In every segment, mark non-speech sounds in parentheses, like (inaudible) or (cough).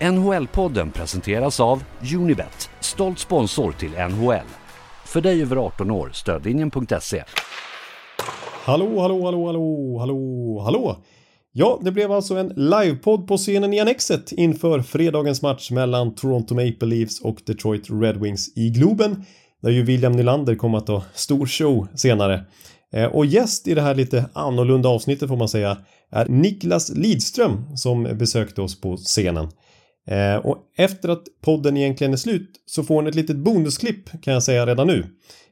NHL-podden presenteras av Unibet, stolt sponsor till NHL. För dig över 18 år, stödlinjen.se. Hallå, hallå, hallå, hallå, hallå, hallå! Ja, det blev alltså en livepodd på scenen i Annexet inför fredagens match mellan Toronto Maple Leafs och Detroit Red Wings i Globen. Där ju William Nylander kommer att ha stor show senare. Eh, och gäst i det här lite annorlunda avsnittet får man säga är Niklas Lidström som besökte oss på scenen. Eh, och efter att podden egentligen är slut så får ni ett litet bonusklipp kan jag säga redan nu.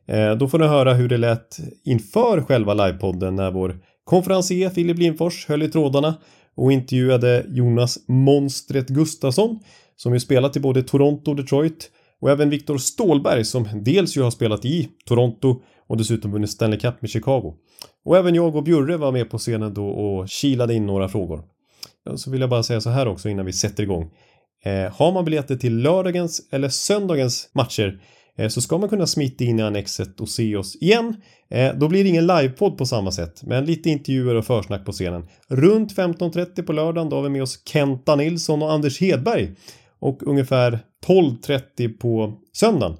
Eh, då får ni höra hur det lät inför själva livepodden när vår konferencier Filip Lindfors höll i trådarna och intervjuade Jonas Monstret Gustafsson som ju spelat i både Toronto och Detroit och även Viktor Stålberg som dels ju har spelat i Toronto och dessutom vunnit Stanley Cup med Chicago. Och även jag och Bjurre var med på scenen då och kilade in några frågor. Så vill jag bara säga så här också innan vi sätter igång. Eh, har man biljetter till lördagens eller söndagens matcher eh, så ska man kunna smita in i Annexet och se oss igen. Eh, då blir det ingen livepodd på samma sätt, men lite intervjuer och försnack på scenen. Runt 15.30 på lördagen då har vi med oss Kenta Nilsson och Anders Hedberg. Och ungefär 12.30 på söndagen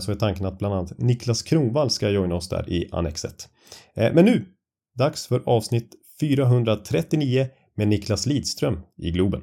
så är tanken att bland annat Niklas Kronvall ska joina oss där i Annexet. Men nu, dags för avsnitt 439 med Niklas Lidström i Globen.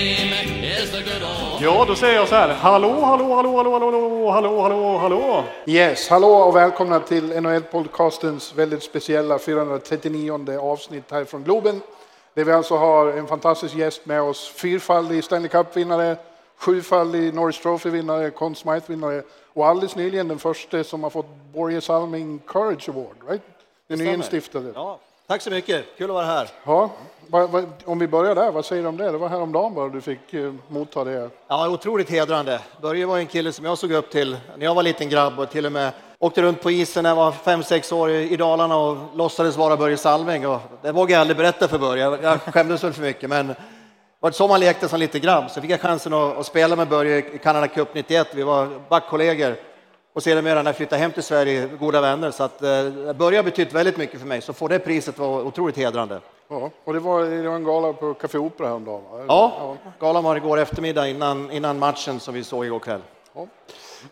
Ja, då säger jag så här. Hallå, hallå, hallå, hallå, hallå, hallå, hallå, hallå. Yes, hallå och välkomna till NHL-podcastens väldigt speciella 439 avsnitt här från Globen. Där vi alltså har en fantastisk gäst med oss. Fyrfaldig Stanley Cup-vinnare, sjufaldig Norris Trophy-vinnare, Conn Smythe-vinnare och alldeles nyligen den första som har fått Borje Salming Courage Award, right? Den nyinstiftade. Ja, tack så mycket, kul att vara här. Ja, om vi börjar där, vad säger du om det? Det var häromdagen bara du fick eh, motta det. Ja, otroligt hedrande. Börje var en kille som jag såg upp till när jag var liten grabb och till och med åkte runt på isen när jag var fem sex år i Dalarna och låtsades vara Börje Salming. Och det vågade jag aldrig berätta för Börje, jag skämdes väl för mycket. Men det var så man lekte som liten grabb. Så fick jag chansen att, att spela med Börje i Canada Cup 91. Vi var backkollegor och sedermera när jag flyttade hem till Sverige, goda vänner. Så att eh, Börje har betytt väldigt mycket för mig, så få det priset var otroligt hedrande. Ja, och det var, det var en gala på Café Opera häromdagen? Ja, ja, galan var igår eftermiddag innan, innan matchen som vi såg igår kväll. Ja.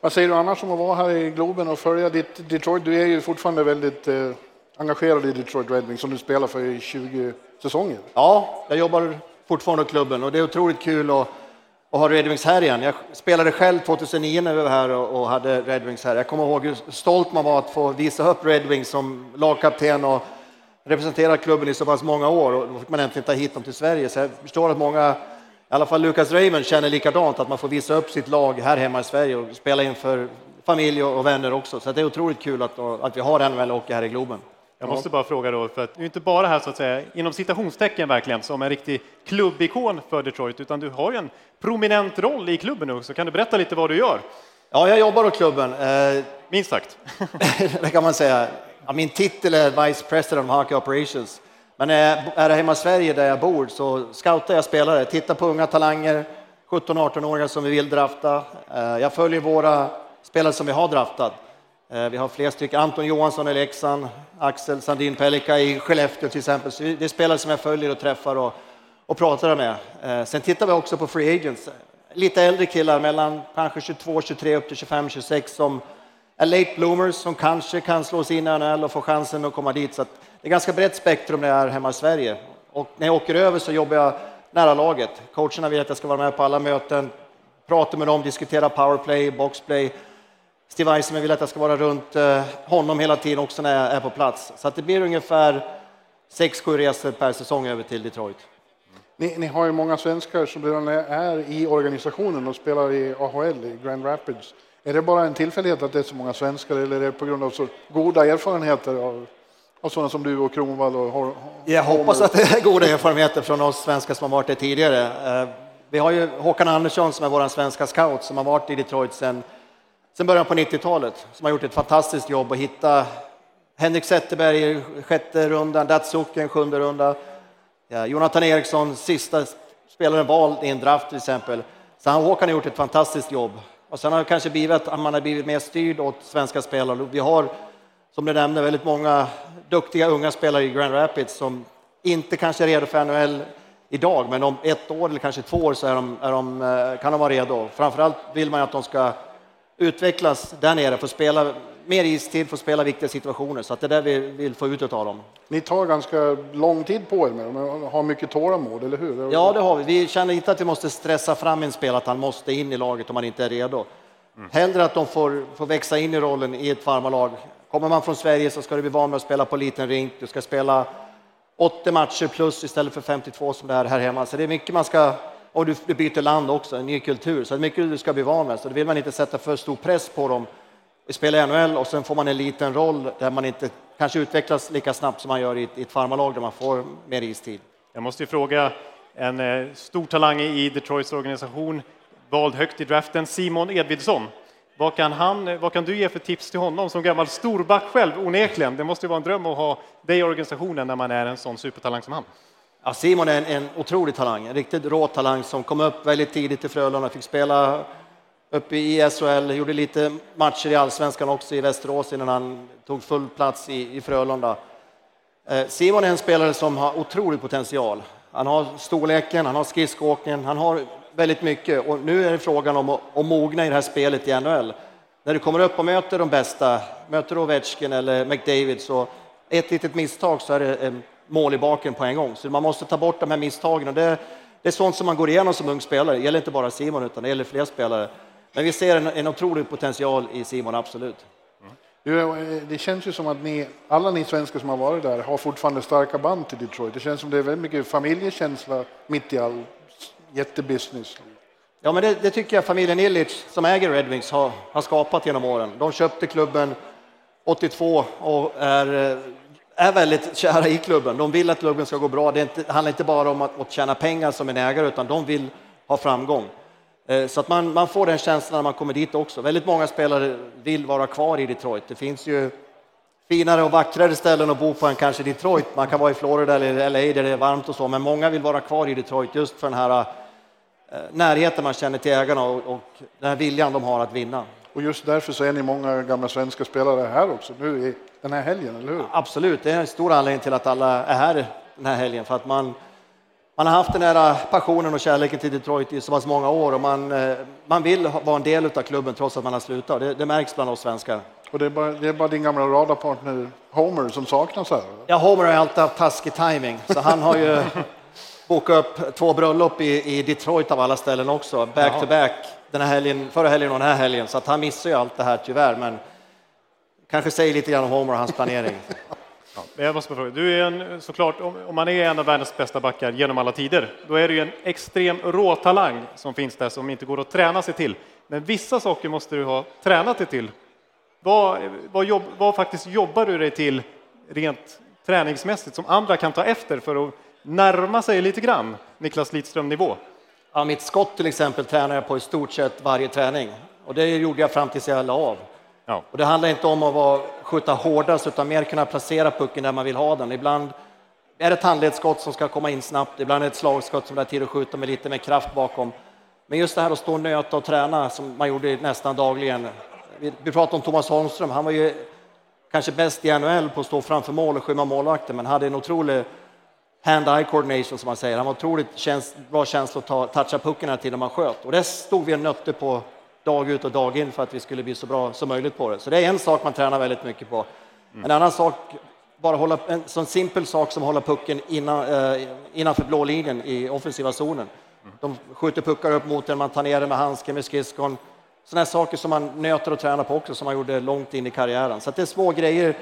Vad säger du annars om att vara här i Globen och följa ditt Detroit? Du är ju fortfarande väldigt eh, engagerad i Detroit Red Wings som du spelar för i 20 säsonger. Ja, jag jobbar fortfarande i klubben och det är otroligt kul att, att ha Red Wings här igen. Jag spelade själv 2009 när vi var här och, och hade Red Wings här. Jag kommer ihåg hur stolt man var att få visa upp Red Wings som lagkapten och representerat klubben i så pass många år och då fick man äntligen ta hit dem till Sverige. Så jag förstår att många, i alla fall Lucas Raymond, känner likadant, att man får visa upp sitt lag här hemma i Sverige och spela inför familj och vänner också. Så det är otroligt kul att, att vi har NHL Hockey här i Globen. Jag måste bara fråga då, för att du är inte bara här så att säga inom citationstecken verkligen som en riktig klubbikon för Detroit, utan du har ju en prominent roll i klubben nu också. Kan du berätta lite vad du gör? Ja, jag jobbar åt klubben. Eh, Minst sagt. (laughs) det kan man säga. Ja, min titel är Vice President of Hockey Operations. Men när jag är hemma i Sverige där jag bor så scoutar jag spelare, tittar på unga talanger, 17-18-åringar som vi vill drafta. Eh, jag följer våra spelare som vi har draftat. Eh, vi har flera stycken, Anton Johansson i Leksand, Axel Sandin Pelika i Skellefteå till exempel. Så det är spelare som jag följer och träffar och, och pratar med. Eh, sen tittar vi också på free agents, lite äldre killar mellan kanske 22, 23 upp till 25, 26 som är late bloomers som kanske kan slå sig in i NHL och få chansen att komma dit. Så det är ganska brett spektrum när jag är hemma i Sverige. Och när jag åker över så jobbar jag nära laget. Coacherna vill att jag ska vara med på alla möten, prata med dem, diskutera powerplay, boxplay. Steve Eisenman vill att jag ska vara runt eh, honom hela tiden också när jag är på plats. Så att det blir ungefär 6-7 resor per säsong över till Detroit. Ni, ni, har ju många svenskar som redan är i organisationen och spelar i AHL, i Grand Rapids. Är det bara en tillfällighet att det är så många svenskar eller är det på grund av så goda erfarenheter av, Och sådana som du och Kronwall och har, Jag hoppas att det är goda erfarenheter från oss svenskar som har varit där tidigare. Eh, vi har ju Håkan Andersson som är vår svenska scout som har varit i Detroit sedan, sedan början på 90-talet, som har gjort ett fantastiskt jobb att hitta Henrik Zetterberg i sjätte rundan, Datsuken sjunde runda, ja, Jonathan Eriksson, sista spelaren vald i en draft till exempel. Så han, Håkan har gjort ett fantastiskt jobb. Och sen har det kanske blivit att man har blivit mer styrd åt svenska spelare. Vi har, som du nämnde, väldigt många duktiga unga spelare i Grand Rapids som inte kanske är redo för NHL idag, men om ett år eller kanske två år så är de, är de, eh, kan de vara redo. Framförallt vill man att de ska utvecklas där nere, få spela mer istid, få spela viktiga situationer. Så att det är det vi vill få ut av dem. Ni tar ganska lång tid på er med dem, har mycket tålamod, eller hur? Ja, det har vi. Vi känner inte att vi måste stressa fram en spelare att han måste in i laget om han inte är redo. Mm. Hellre att de får, får växa in i rollen i ett farmarlag. Kommer man från Sverige så ska du bli van med att spela på liten rink. Du ska spela 80 matcher plus istället för 52 som det är här hemma. Så det är mycket man ska, och du, byter land också, en ny kultur. Så det är mycket du ska bli van med. Så då vill man inte sätta för stor press på dem. Vi spelar i NHL och sen får man en liten roll där man inte kanske utvecklas lika snabbt som man gör i ett, i ett farmarlag där man får mer istid. Jag måste ju fråga en eh, stor talang i Detroits organisation, vald högt i draften, Simon Edvidsson. Vad kan, han, vad kan du ge för tips till honom som gammal storback själv, onekligen? Det måste ju vara en dröm att ha dig i organisationen när man är en sån supertalang som han. Ja, Simon är en, en otrolig talang, en riktigt rå talang som kom upp väldigt tidigt i Frölunda, fick spela uppe i SHL, gjorde lite matcher i allsvenskan också i Västerås innan han tog full plats i, i Frölunda. Eh, Simon är en spelare som har otrolig potential. Han har storleken, han har skridskoåkningen, han har väldigt mycket och nu är det frågan om att, att mogna i det här spelet i NHL. När du kommer upp och möter de bästa, möter Ovechkin eller McDavid så ett litet misstag så är det eh, mål i baken på en gång. Så man måste ta bort de här misstagen och det, det är sånt som man går igenom som ung spelare. Det gäller inte bara Simon utan det gäller fler spelare. Men vi ser en, en otrolig potential i Simon, absolut. Mm. Det känns ju som att ni, alla ni svenskar som har varit där har fortfarande starka band till Detroit. Det känns som det är väldigt mycket familjekänsla mitt i all jättebusiness. Ja, men det, det, tycker jag familjen Illich som äger Red Wings har, har skapat genom åren. De köpte klubben 82 och är, eh, är väldigt (laughs) kära i klubben. De vill att klubben ska gå bra. Det, inte, det handlar inte bara om att, att tjäna pengar som en ägare, utan de vill ha framgång. Eh, så att man, man får den känslan när man kommer dit också. Väldigt många spelare vill vara kvar i Detroit. Det finns ju finare och vackrare ställen att bo på än kanske Detroit. Man kan vara i Florida eller LA där det är varmt och så, men många vill vara kvar i Detroit just för den här eh, närheten man känner till ägarna och, och den här viljan de har att vinna. Och just därför så är ni många gamla svenska spelare här också nu i den här helgen, eller hur? Absolut, det är en stor anledning till att alla är här den här helgen för att man man har haft den här passionen och kärleken till Detroit i så pass många år och man, eh, man vill vara en del av klubben trots att man har slutat. Det, det märks bland oss svenskar. Och det är, bara, det är bara din gamla radarpartner Homer som saknas här? Ja, Homer har alltid haft taskig timing, så han har ju (laughs) bokat upp två bröllop i, i Detroit av alla ställen också, back Jaha. to back, den här helgen, förra helgen och den här helgen, så att han missar ju allt det här tyvärr, men kanske säger lite grann om Homer och hans planering. (laughs) Ja, jag måste fråga, du är en, såklart, om man är en av världens bästa backar genom alla tider, då är det ju en extrem råtalang som finns där som inte går att träna sig till. Men vissa saker måste du ha tränat dig till. Vad, vad, jobb, vad faktiskt jobbar du dig till rent träningsmässigt som andra kan ta efter för att närma sig lite grann Niklas Lidström-nivå? Ja, mitt skott till exempel tränar jag på i stort sett varje träning och det gjorde jag fram tills jag la av. Ja. Och det handlar inte om att vara, skjuta hårdast utan mer kunna placera pucken där man vill ha den. Ibland är det ett handledsskott som ska komma in snabbt, ibland är det ett slagskott som det är tid att skjuta med lite mer kraft bakom. Men just det här att stå och nöta och träna som man gjorde nästan dagligen. Vi, vi pratade om Thomas Holmström, han var ju kanske bäst i NHL på att stå framför mål och skymma målvakten, men hade en otrolig hand-eye coordination som man säger. Han var otroligt käns bra känsla att ta, toucha pucken hela när man sköt. Och det stod vi och nötte på dag ut och dag in för att vi skulle bli så bra som möjligt på det. Så det är en sak man tränar väldigt mycket på. Mm. En annan sak, bara hålla, en sån simpel sak som hålla pucken innan, eh, innanför blå linjen i offensiva zonen. Mm. De skjuter puckar upp mot en, man tar ner den med handsken, med skridskon. Sådana saker som man nöter och tränar på också, som man gjorde långt in i karriären. Så det är små grejer,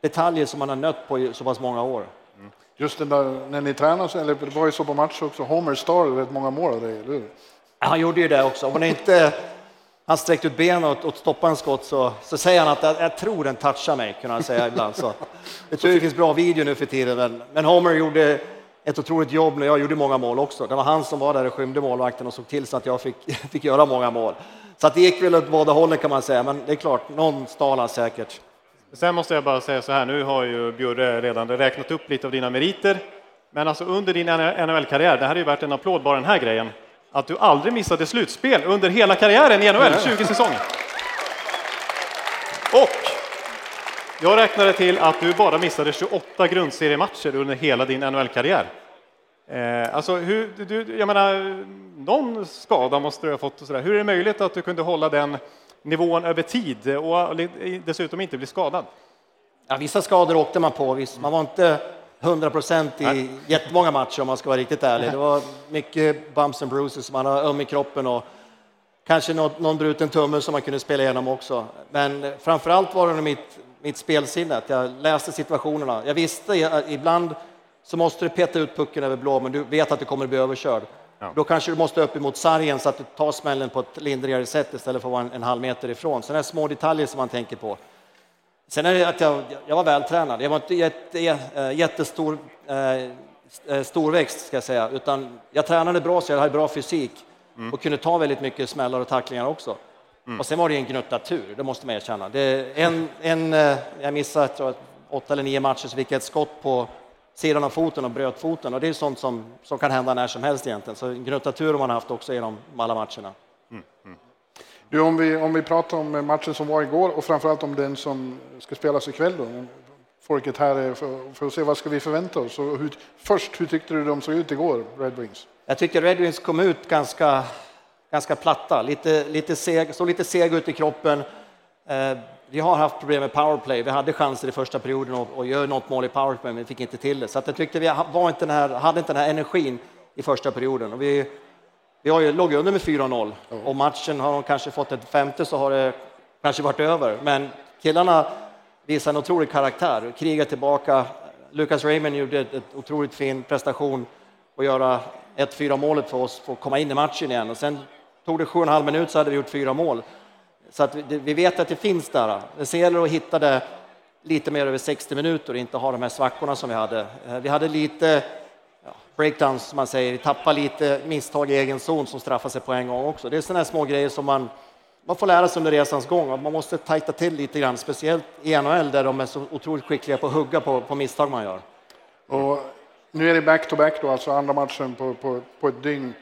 detaljer som man har nött på i så pass många år. Mm. Just det där, när ni tränar, eller det var ju så på match också, Homer Star rätt många mål av dig, eller hur? Han gjorde ju det också. Om man inte han sträckte ut benen och, och stoppade en skott så, så säger han att jag, jag tror den touchar mig, kunde han säga ibland. Så, jag tror det finns bra video nu för tiden, men, men Homer gjorde ett otroligt jobb när jag gjorde många mål också. Det var han som var där och skymde målvakten och såg till så att jag fick, (laughs) fick göra många mål. Så att det gick väl åt båda hållen kan man säga, men det är klart, någon stal han säkert. Sen måste jag bara säga så här, nu har ju Bjurre redan räknat upp lite av dina meriter, men alltså under din NHL-karriär, det här är ju värt en applåd bara den här grejen, att du aldrig missade slutspel under hela karriären i NHL, 20 säsonger. Och jag räknade till att du bara missade 28 grundseriematcher under hela din NHL-karriär. Eh, alltså, hur, du, jag menar, någon skada måste du ha fått. Och så där. Hur är det möjligt att du kunde hålla den nivån över tid och dessutom inte bli skadad? Ja, vissa skador åkte man på. Man var inte 100 procent i jättemånga matcher om man ska vara riktigt ärlig. Det var mycket bumps and bruises, man har öm i kroppen och kanske någon, någon bruten tumme som man kunde spela igenom också. Men framför allt var det mitt, mitt spelsinne, att jag läste situationerna. Jag visste att ibland så måste du peta ut pucken över blå, men du vet att du kommer att bli överkörd. Ja. Då kanske du måste upp emot sargen så att du tar smällen på ett lindrigare sätt istället för att vara en, en halv meter ifrån. Sådana små detaljer som man tänker på. Sen är det att jag, jag var vältränad. Jag var inte jätte, äh, jättestor äh, storväxt, ska jag säga, utan jag tränade bra så jag hade bra fysik mm. och kunde ta väldigt mycket smällar och tacklingar också. Mm. Och sen var det en gnutta tur, det måste man erkänna. Det, en, en, jag missade tror jag, åtta eller nio matcher så fick jag ett skott på sidan av foten och bröt foten och det är sånt som, som kan hända när som helst egentligen. Så en gnutta tur har man haft också genom alla matcherna. Mm. Du, om, vi, om vi pratar om matchen som var igår och framförallt om den som ska spelas ikväll då. Folket här är för, för att se vad ska vi förvänta oss. Och hur, först, hur tyckte du de såg ut igår, Red Wings? Jag tyckte Red Wings kom ut ganska, ganska platta, lite, lite seg, såg lite seg ut i kroppen. Eh, vi har haft problem med powerplay. Vi hade chanser i första perioden och, och gör något mål i powerplay, men vi fick inte till det. Så att jag tyckte vi var inte den här, hade inte den här energin i första perioden. Och vi, vi har ju, låg under med 4-0 mm. och matchen har de kanske fått ett femte så har det kanske varit över. Men killarna visar en otrolig karaktär, krigar tillbaka. Lucas Raymond gjorde ett otroligt fin prestation och göra 1-4 målet för oss för att komma in i matchen igen. Och sen tog det 7,5 minuter så hade vi gjort fyra mål. Så att vi, vi vet att det finns där. Det gäller att hitta det lite mer över 60 minuter och inte ha de här svackorna som vi hade. Eh, vi hade lite breakdowns, som man säger, tappa lite misstag i egen zon som straffar sig på en gång också. Det är sådana här små grejer som man, man får lära sig under resans gång. Man måste tajta till lite grann, speciellt i NHL där de är så otroligt skickliga på att hugga på, på misstag man gör. Och nu är det back-to-back -back då, alltså andra matchen på, på, på ett dygn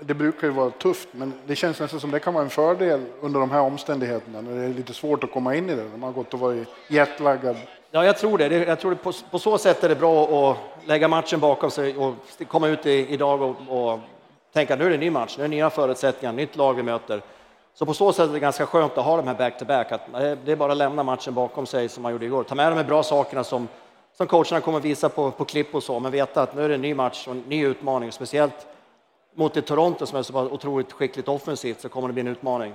det brukar ju vara tufft, men det känns nästan som det kan vara en fördel under de här omständigheterna, när det är lite svårt att komma in i det, när man har gått och varit jetlaggad. Ja, jag tror det. Jag tror det på, på, så sätt är det bra att lägga matchen bakom sig och komma ut i, idag och, och tänka att nu är det en ny match, nu är det nya förutsättningar, nytt lag vi möter. Så på så sätt är det ganska skönt att ha de här back-to-back, -back, att eh, det är bara att lämna matchen bakom sig som man gjorde igår. Ta med de här bra sakerna som, som coacherna kommer visa på, på klipp och så, men veta att nu är det en ny match och en ny utmaning, speciellt mot ett Toronto som är så otroligt skickligt offensivt så kommer det bli en utmaning.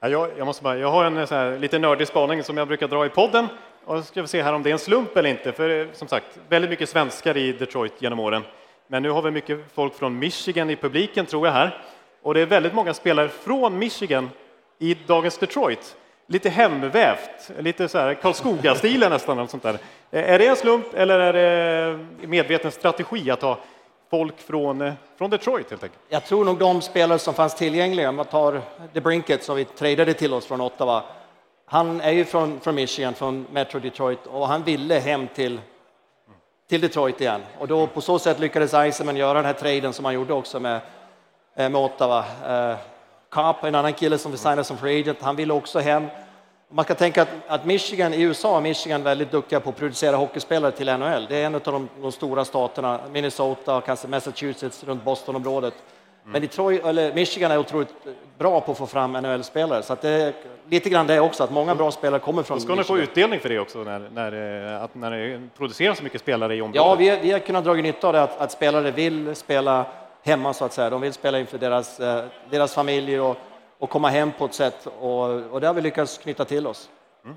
Ja, jag, jag, måste bara, jag har en eh, så här, lite nördig spaning som jag brukar dra i podden och ska vi se här om det är en slump eller inte. För eh, som sagt, väldigt mycket svenskar i Detroit genom åren. Men nu har vi mycket folk från Michigan i publiken tror jag här. Och det är väldigt många spelare från Michigan i dagens Detroit. Lite hemvävt, lite så här Karlskoga-stilen nästan. Och sånt där. Eh, är det en slump eller är det eh, medveten strategi att ha folk från, från Detroit helt enkelt? Jag tror nog de spelare som fanns tillgängliga, om man tar The Brinket som vi tradade till oss från Ottawa. Han är ju från, från Michigan, från Metro Detroit och han ville hem till, till Detroit igen. Och då på så sätt lyckades Eisenman göra den här traden som han gjorde också med, eh, med Ottawa. Uh, en annan kille som vi signade som free agent, han ville också hem. Man kan tänka att, att, Michigan, i USA är Michigan väldigt duktiga på att producera hockeyspelare till NHL. Det är en av de, de stora staterna, Minnesota, kanske Massachusetts, runt Bostonområdet. Mm. Men Detroit, eller Michigan är otroligt bra på att få fram NHL-spelare, så att det lite grann det också, att många bra spelare kommer från Michigan. Då ska ni få utdelning för det också, när, när, att, när det produceras så mycket spelare i området? Ja, vi, vi har kunnat dra nytta av det, att, att, spelare vill spela hemma, så att säga. De vill spela inför deras, eh, deras familjer och och komma hem på ett sätt och, och det har vi lyckats knyta till oss. Mm.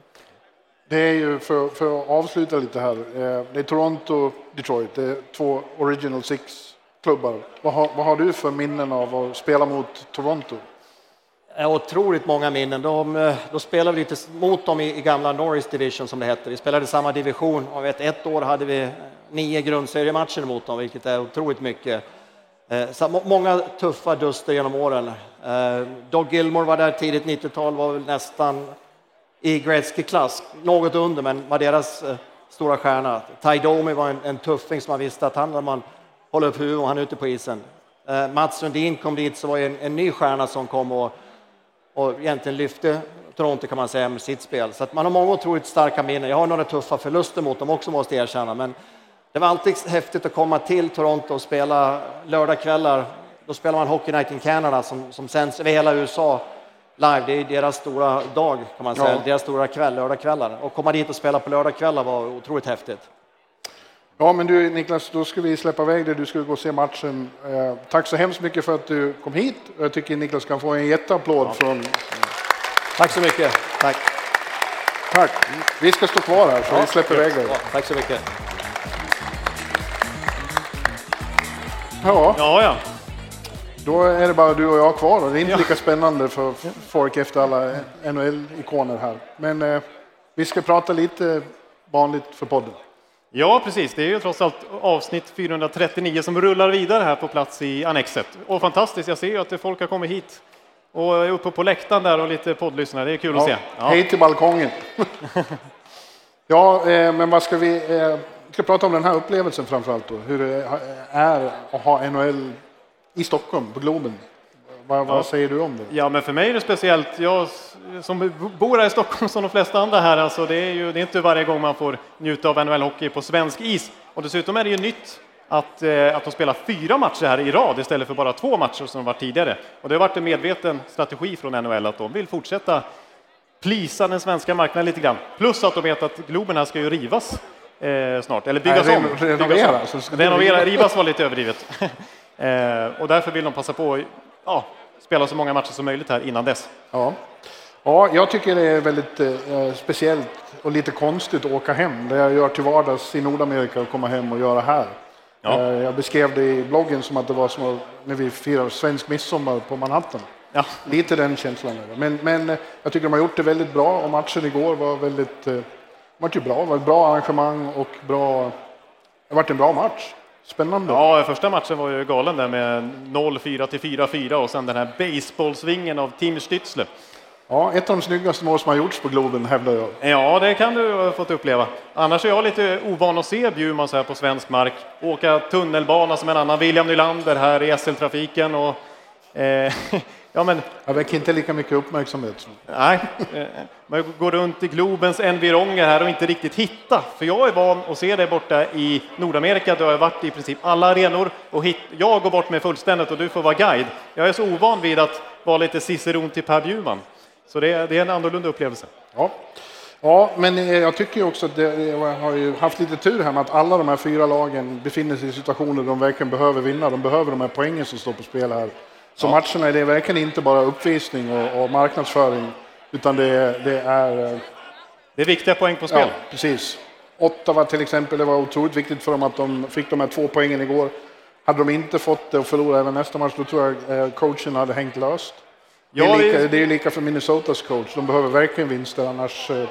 Det är ju för, för att avsluta lite här. Eh, det är Toronto, Detroit, det är två Original Six klubbar. Vad vad har du för minnen av att spela mot Toronto? Otroligt många minnen. De, eh, då spelade vi lite mot dem i, i gamla Norris Division som det hette. Vi spelade i samma division och vet, ett år hade vi eh, nio grundseriematcher mot dem, vilket är otroligt mycket. Eh, så många tuffa duster genom åren. Eh, Doug Gilmore var där tidigt 90-tal, var väl nästan i Gretzky-klass, något under, men var deras eh, stora stjärna. Ty Domi var en, en tuffing som man visste att han, när man håller upp huvudet och han är ute på isen. Mats Sundin kom dit, så var en, en ny stjärna som kom och och egentligen lyfte Toronto kan man säga med sitt spel. Så att man har många otroligt starka minnen. Jag har några tuffa förluster mot dem också måste jag erkänna, men det var alltid häftigt att komma till Toronto och spela lördagskvällar. Då spelar man Hockey Night in Canada som, som sänds över hela USA live. Det är deras stora dag kan man säga, ja. deras stora kväll, lördagskvällar. Och komma dit och spela på lördagskvällar var otroligt häftigt. Ja, men du Niklas, då ska vi släppa iväg dig. Du ska gå och se matchen. Eh, tack så hemskt mycket för att du kom hit. Jag tycker Niklas kan få en jätteapplåd ja. från... Tack så mycket. Tack. Tack. Vi ska stå kvar här, så ja, vi släpper iväg dig. Ja, tack så mycket. Ja. ja, ja. Då är det bara du och jag kvar och det är inte ja. lika spännande för folk efter alla NHL-ikoner här. Men eh, vi ska prata lite vanligt för podden. Ja, precis. Det är ju trots allt avsnitt 439 som rullar vidare här på plats i Annexet. Och fantastiskt, jag ser ju att folk har kommit hit och är uppe på läktaren där och lite poddlyssnare. Det är kul ja, att se. Ja. Hej till balkongen! (laughs) ja, eh, men vad ska vi... Eh, vi ska prata om den här upplevelsen framför allt då. Hur det är att ha NHL i Stockholm, på Globen. Vad, vad, säger du om det? Ja, men för mig är det speciellt. Jag som bor här i Stockholm som de flesta andra här, alltså det är ju det är inte varje gång man får njuta av NHL-hockey på svensk is. Och dessutom är det ju nytt att, eh, att de spelar fyra matcher här i rad istället för bara två matcher som de var tidigare. Och det har varit en medveten strategi från NHL att de vill fortsätta plisa den svenska marknaden lite grann. Plus att de vet att Globen här ska ju rivas eh, snart, eller byggas Nej, om. Renoveras. Renovera, rivas var lite överdrivet. (laughs) eh, och därför vill de passa på ja, spela så många matcher som möjligt här innan dess. Ja. Ja, jag tycker det är väldigt eh, speciellt och lite konstigt att åka hem. Det jag gör till vardags i Nordamerika och komma hem och göra här. Ja. Eh, jag beskrev det i bloggen som att det var som när vi firar svensk midsommar på Manhattan. Ja. Lite den känslan. Men, men eh, jag tycker de har gjort det väldigt bra och matchen igår var väldigt eh, var ju bra. Det var ett bra arrangemang och bra. Det har varit en bra match. Spännande. Ja, första matchen var ju galen där med 0-4 till 4-4 och sen den här baseballsvingen av Tim Stützle. Ja, ett av de snyggaste mål som har gjorts på Globen hävdar jag. Ja, det kan du ha fått uppleva. Annars är jag lite ovan att se Bjurman så här på svensk mark. Åka tunnelbana som en annan William Nylander här i SL-trafiken och eh, (laughs) Ja, men... Jag väcker inte lika mycket uppmärksamhet. Nej, eh, man går runt i Globens environger här och inte riktigt hitta. För jag är van att se det borta i Nordamerika, där jag har varit i princip alla arenor. Och hit, jag går bort med fullständigt och du får vara guide. Jag är så ovan vid att vara lite ciceron till Per Bjurman. Så det är, det är en annorlunda upplevelse. Ja. Ja, men eh, jag tycker också att det, jag har ju haft lite tur här med att alla de här fyra lagen befinner sig i situationer där de verkligen behöver vinna. De behöver de här poängen som står på spel här. Så matcherna är det verkligen inte bara uppvisning och, och marknadsföring, utan det, det är... Eh, det är viktiga poäng på spel. Ja, precis. Ottawa till exempel, det var otroligt viktigt för dem att de fick de här två poängen igår. Hade de inte fått det och förlorat även nästa match, då tror jag eh, coachen hade hängt löst. Ja, det, är lika, det är lika för Minnesotas coach. De behöver verkligen vinster, annars, eh,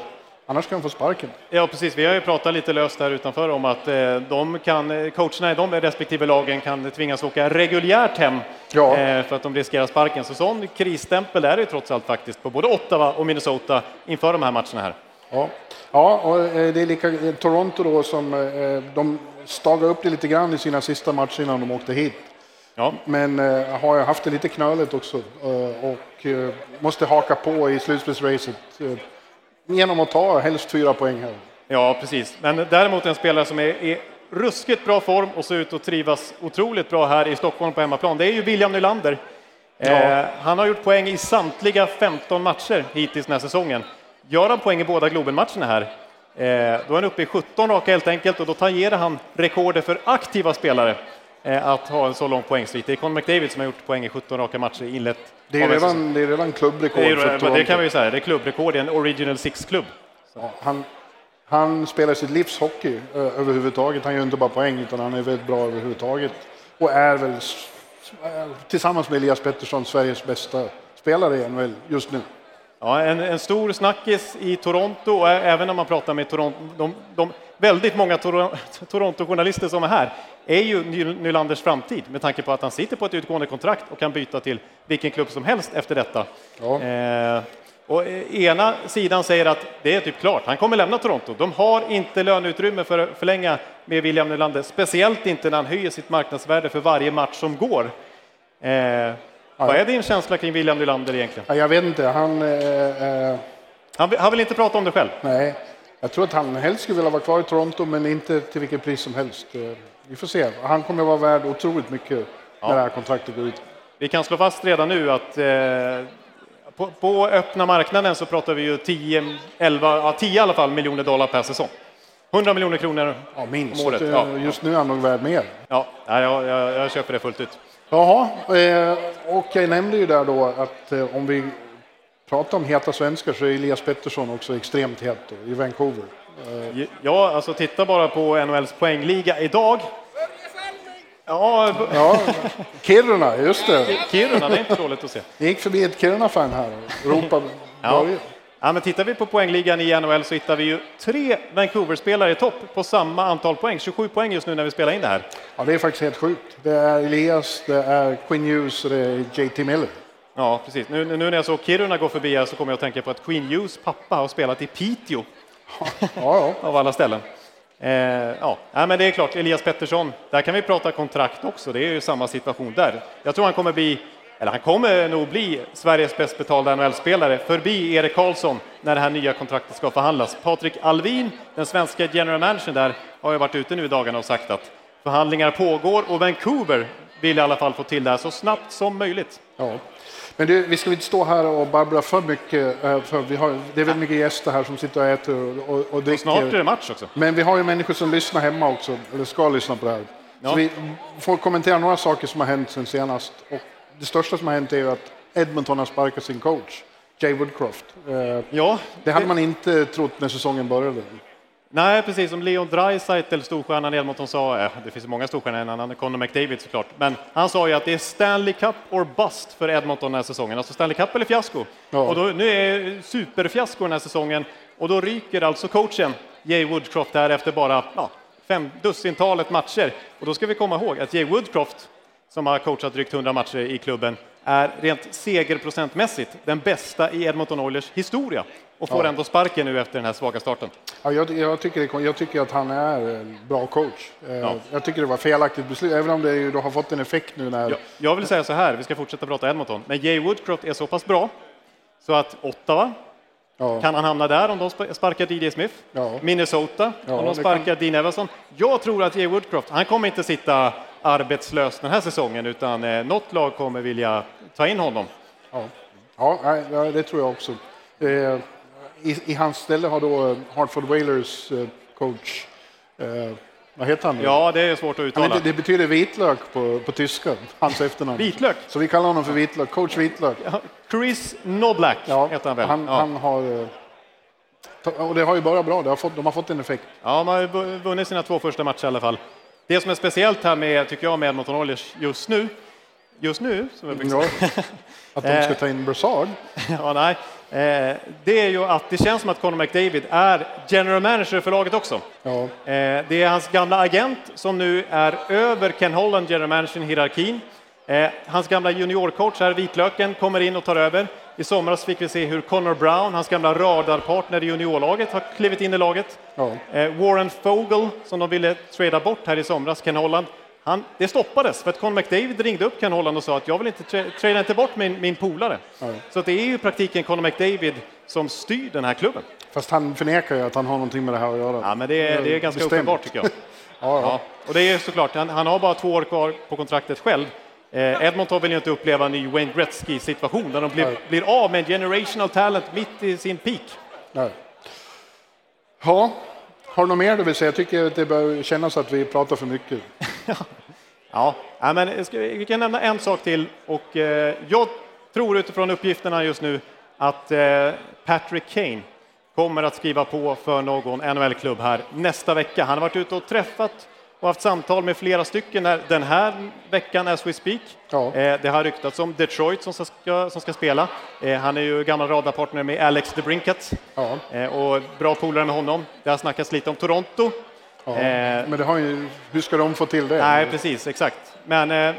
annars kan de få sparken. Ja, precis. Vi har ju pratat lite löst här utanför om att eh, de kan, coacherna i de respektive lagen kan tvingas åka reguljärt hem ja. Eh, för att de riskerar sparken. Så sån krisstämpel är det ju trots allt faktiskt på både Ottawa och Minnesota inför de här matcherna här. Ja, ja och det är lika Toronto då som de stagade upp det lite grann i sina sista matcher innan de åkte hit. Ja. Men äh, har haft det lite knöligt också och måste haka på i slutspelsracet genom att ta helst fyra poäng här. Ja, precis. Men däremot en spelare som är i ruskigt bra form och ser ut att trivas otroligt bra här i Stockholm på hemmaplan. Det är ju William Nylander. Ja. han har gjort poäng i samtliga 15 matcher hittills den här säsongen. Gör han poäng i båda Globen-matcherna här, då är han uppe i 17 raka helt enkelt och då tangerar han rekordet för aktiva spelare Eh, att ha en så lång poängsvit. Det är Conor McDavid som har gjort poäng i 17 raka matcher inlett. Det är redan, det är redan klubbrekord. Det, är, det kan vi säga, det är klubbrekord i en Original Six-klubb. Ja, han, han spelar sitt livs hockey eh, överhuvudtaget. Han gör inte bara poäng utan han är väldigt bra överhuvudtaget. Och är väl tillsammans med Elias Pettersson Sveriges bästa spelare i NHL just nu. Ja, en, en stor snackis i Toronto, och även när man pratar med Toronto, de, de väldigt många (laughs) Toronto-journalister som är här, är ju Nylanders framtid med tanke på att han sitter på ett utgående kontrakt och kan byta till vilken klubb som helst efter detta. Ja. Eh, och ena sidan säger att det är typ klart, han kommer lämna Toronto. De har inte löneutrymme för att förlänga med William Nylander, speciellt inte när han höjer sitt marknadsvärde för varje match som går. Eh, vad är din känsla kring William Nylander egentligen? Jag vet inte, han... Eh, eh, han, vill, han vill inte prata om det själv? Nej, jag tror att han helst skulle vilja vara kvar i Toronto, men inte till vilket pris som helst. Eh, vi får se. Han kommer att vara värd otroligt mycket ja. när det här kontraktet går ut. Vi kan slå fast redan nu att eh, på, på, öppna marknaden så pratar vi ju 10, 11, ja, 10 i alla fall miljoner dollar per säsong. 100 miljoner kronor ja, minst. om året. Ja. Just nu är han nog värd mer. Ja, jag, jag, jag köper det fullt ut. Jaha, eh, och jag nämnde ju där då att eh, om vi pratar om heta svenskar så är Elias Pettersson också extremt het i Vancouver. Eh, ja, alltså titta bara på NHLs poängliga idag. Ja, ja, Kiruna, just det. Kiruna, det är inte dåligt att se. Jag gick förbi ett Kiruna-fan här och ropade. Ja. Ja, men tittar vi på poängligan i NHL så hittar vi ju tre Vancouver-spelare i topp på samma antal poäng. 27 poäng just nu när vi spelar in det här. Ja, det är faktiskt helt sjukt. Det är Elias, det är Quinn Hughes och det är JT Miller. Ja, precis. Nu, nu när jag såg Kiruna gå förbi här så kommer jag att tänka på att Quinn Hughes pappa har spelat i Piteå. Ja, ja. (laughs) Av alla ställen. Eh, ja, men det är klart, Elias Pettersson, där kan vi prata kontrakt också. Det är ju samma situation där. Jag tror han kommer bli eller han kommer nog bli Sveriges bäst betalda NHL-spelare förbi Erik Karlsson när det här nya kontraktet ska förhandlas. Patrik Alvin, den svenska general managern där, har ju varit ute nu i dagarna och sagt att förhandlingar pågår och Vancouver vill i alla fall få till det här så snabbt som möjligt. Ja. Men du, vi ska inte stå här och babbla för mycket, eh, för vi har, det är väldigt mycket gäster här som sitter och äter och, och, och dricker. Och snart är det match också. Men vi har ju människor som lyssnar hemma också, eller ska lyssna på det här. Ja. Så vi får kommentera några saker som har hänt sen senast. Och det största som har hänt är ju att Edmonton har sparkat sin coach, Jay Woodcroft. Eh, ja, det hade man inte trott när säsongen började. Nej, precis som Leon Draisaitl, storstjärnan i Edmonton, sa, eh, det finns många storstjärnor, en annan Conor McDavid såklart, men han sa ju att det är Stanley Cup or bust för Edmonton den här säsongen, alltså Stanley Cup eller fiasko. Ja. Och då, nu är det superfiasko den här säsongen och då ryker alltså coachen Jay Woodcroft här efter bara ja, fem dussintalet matcher. Och då ska vi komma ihåg att Jay Woodcroft som har coachat drygt 100 matcher i klubben, är rent segerprocentmässigt den bästa i Edmonton Oilers historia och får ja. ändå sparken nu efter den här svaga starten. Ja, jag, jag, tycker, jag tycker att han är en bra coach. Eh, ja. Jag tycker det var felaktigt beslut, även om det ju har fått en effekt nu när... Jag, jag vill säga så här, vi ska fortsätta prata Edmonton, men Jay Woodcroft är så pass bra så att Ottawa Ja. Kan han hamna där om de sparkar DJ Smith? Ja. Minnesota ja, om de sparkar kan... Dean Everson? Jag tror att Jay Woodcroft, han kommer inte sitta arbetslös den här säsongen utan eh, något lag kommer vilja ta in honom. Ja, ja det tror jag också. Eh, i, I hans ställe har då eh, Hartford Whalers coach eh, vad heter han? Ja, det är svårt att uttala. det betyder vitlök på, på tyska, hans efternamn. Vitlök? Så vi kallar honom för vitlök, coach vitlök. Chris Noblack ja, heter han väl? Han, ja. han har... Och det har ju bara bra, har fått, de har fått en effekt. Ja, de har vunnit sina två första matcher i alla fall. Det som är speciellt här med, tycker jag, med Edmonton Oilers just nu, just nu, som jag ja, (laughs) Att de ska ta in Brassard? (laughs) ja, nej. Eh, det är ju att det känns som att Conor McDavid är general manager för laget också. Ja. Eh, det är hans gamla agent som nu är över Ken Holland, general manager i hierarkin. Eh, hans gamla juniorcoach här, Vitlöken, kommer in och tar över. I somras fick vi se hur Connor Brown, hans gamla radarpartner i juniorlaget, har klivit in i laget. Ja. Eh, Warren Fogel, som de ville trada bort här i somras, Ken Holland, han, det stoppades för att Conor McDavid ringde upp Ken Holland och sa att jag vill inte tra trada inte bort min, min polare. Ja. Så det är ju i praktiken Conor McDavid som styr den här klubben. Fast han förnekar ju att han har någonting med det här att göra. Ja, men det är, det är ganska Bestämt. uppenbart tycker jag. (laughs) ja, ja. Och det är såklart, han, han har bara två år kvar på kontraktet själv. Eh, Edmonton vill ju inte uppleva en ny Wayne Gretzky-situation där de blir, blir, av med en generational talent mitt i sin peak. Nej. Ja, har du något mer du vill säga? Jag tycker att det bör kännas att vi pratar för mycket. (laughs) ja, men vi kan nämna en sak till och eh, jag tror utifrån uppgifterna just nu att eh, Patrick Kane kommer att skriva på för någon NHL-klubb här nästa vecka. Han har varit ute och träffat och haft samtal med flera stycken den här veckan as we speak. Ja. Eh, det har ryktats om Detroit som ska, som ska spela. Eh, han är ju gammal radarpartner med Alex DeBrincat ja. Eh, och bra polare med honom. Det har snackats lite om Toronto. Ja, men det har ju, hur ska de få till det? Nej, precis, exakt. Men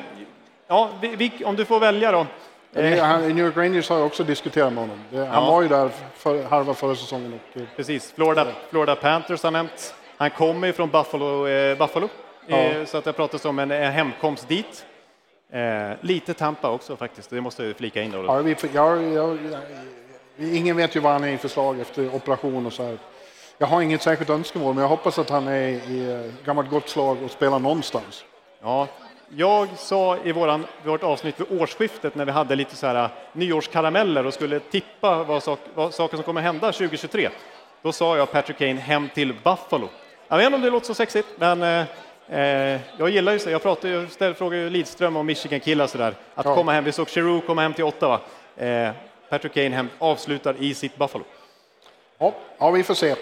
ja, vi, vi, om du får välja då. New York Rangers har också diskuterat med honom. Han var ju där för, halva förra säsongen. Och, Precis, Florida, Florida Panthers har nämnts. Han kommer ju från Buffalo, eh, Buffalo ja. eh, så att det pratas om en, en hemkomst dit. Eh, lite Tampa också faktiskt, det måste jag flika in. Då. Ja, vi, ja, ja, ingen vet ju vad han är i förslag efter operation och så här. Jag har inget särskilt önskemål, men jag hoppas att han är i eh, gammalt gott slag och spelar någonstans. Ja, jag sa i våran, vårt avsnitt vid årsskiftet när vi hade lite så här nyårskarameller och skulle tippa vad, sak, vad saker som kommer hända 2023. Då sa jag Patrick Kane hem till Buffalo. Jag vet inte om det låter så sexigt, men eh, eh jag gillar ju så. Jag pratar ju, ställer, frågar ju Lidström och Michigan-killar sådär. Att ja. komma hem, vi såg Giroux komma hem till Ottawa. Eh, Patrick Kane hem, avslutar i sitt Buffalo. Ja, ja, vi får se.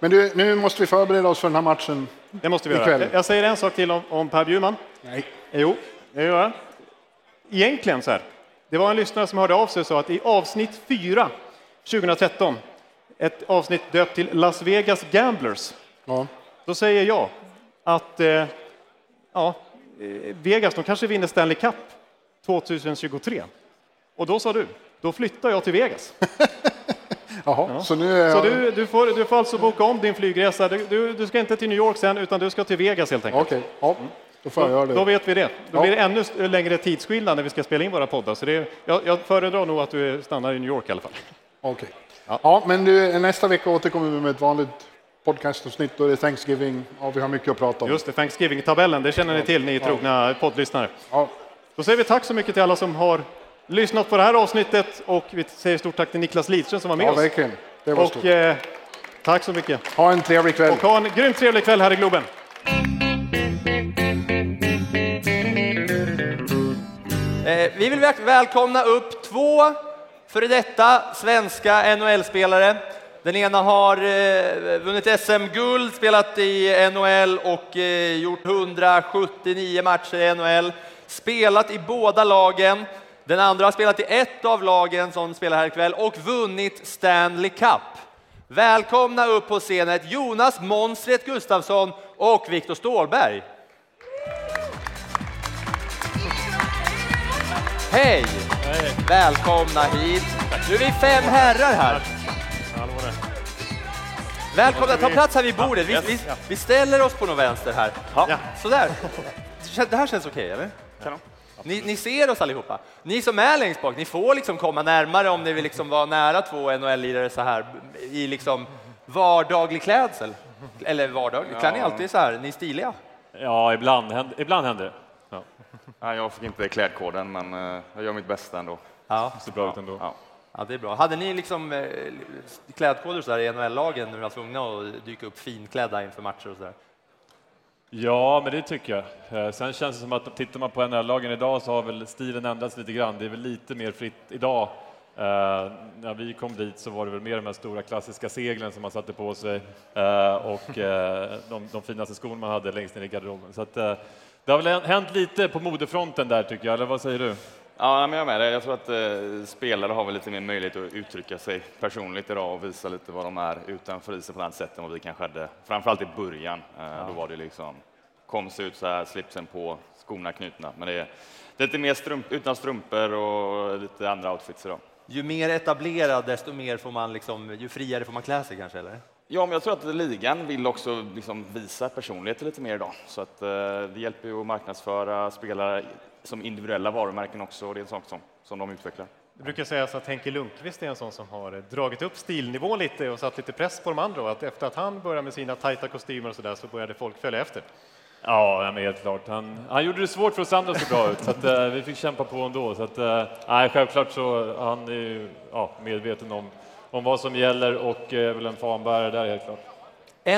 Men du, nu måste vi förbereda oss för den här matchen Det måste vi ikväll. göra. Jag säger en sak till om, om Per Bjurman. Nej. Jo, det gör jag. Egentligen så här. Det var en lyssnare som hörde av sig och sa att i avsnitt 4 2013, ett avsnitt döpt till Las Vegas Gamblers, Ja. Då säger jag att eh, ja, eh, Vegas, de kanske vinner Stanley Cup 2023. Och då sa du, då flyttar jag till Vegas. (laughs) Jaha, ja. så nu är så du, du, får, du får alltså boka om din flygresa. Du, du, du, ska inte till New York sen, utan du ska till Vegas helt enkelt. Okej, ja, då får jag göra det. Då vet vi det. Då ja. blir det ännu längre tidsskillnad när vi ska spela in våra poddar. Så det, jag, jag föredrar nog att du stannar i New York i alla fall. Okej. Ja. ja. men du, nästa vecka återkommer vi med ett vanligt podcastavsnitt då det är Thanksgiving och vi har mycket att prata om. Just det, Thanksgiving-tabellen, det känner ni till, ni trogna ja. poddlyssnare. Ja. Då säger vi tack så mycket till alla som har lyssnat på det här avsnittet och vi säger stort tack till Niklas Lidström som var med ja, oss. Verkligen. Det var och, eh, tack så mycket. Ha en trevlig kväll. Och ha en grymt trevlig kväll här i Globen. Eh, vi vill välkomna upp två före detta svenska NHL-spelare den ena har eh, vunnit SM-guld, spelat i NHL och eh, gjort 179 matcher i NHL. Spelat i båda lagen. Den andra har spelat i ett av lagen som spelar här ikväll och vunnit Stanley Cup. Välkomna upp på scenen Jonas Monstret Gustafsson och Viktor Stålberg. Hej! Välkomna hit. Nu är vi fem herrar här. Välkomna, ta plats här vid bordet. Vi, vi, vi ställer oss på någon vänster här. Ja. Sådär. Det här känns okej, okay, eller? Ni, ni, ser oss allihopa. Ni som är längst bak, ni får liksom komma närmare om ni vill liksom vara nära två NHL-lirare så här i liksom vardaglig klädsel. Eller vardaglig, klär ni alltid så här? Ni är stiliga? Ja, ibland, ibland händer det. Ja. Ja, jag fick inte klädkoden, men eh, jag gör mitt bästa ändå. Ja. Det ser bra ut ändå. Ja. Ja, det är bra. Hade ni liksom eh, klädkoder så där i NHL-lagen när ni var tvungna att dyka upp finklädda inför matcher och så där? Ja, men det tycker jag. Eh, sen känns det som att tittar man på NHL-lagen idag så har väl stilen ändrats lite grann. Det är väl lite mer fritt idag. Uh, när vi kom dit så var det väl mer de här stora klassiska seglen som man satte på sig uh, och uh, de, de, finaste skorna man hade längst ner i garderoben. Så att, det har väl hänt lite på modefronten där tycker jag, eller vad säger du? Ja, men jag med dig. Jag tror att eh, spelare har väl lite mer möjlighet att uttrycka sig personligt idag och visa lite vad de är utanför isen på ett annat sätt än vad vi kanske hade, framförallt i början. Eh, ja. Då var det liksom, kom se ut så här, slipsen på, skorna knutna. Men det är, det är lite mer strump, utan strumpor och lite andra outfits idag. Ju mer etablerad, desto mer får man liksom, ju friare får man klä sig kanske, eller? Ja, men jag tror att ligan vill också liksom visa personlighet lite mer idag, så att eh, det hjälper ju att marknadsföra spelare som individuella varumärken också, och det är en sak som, som de utvecklar. Det brukar sägas att Henke Lundqvist är en sån som har dragit upp stilnivån lite och satt lite press på de andra och att efter att han började med sina tajta kostymer och så där så började folk följa efter. Ja, men helt klart. Han, han gjorde det svårt för oss andra att se bra ut, så att, uh, vi fick kämpa på ändå. Så att, nej, självklart så han är ju ja, medveten om, om vad som gäller och är uh, väl en fanbärare där helt klart.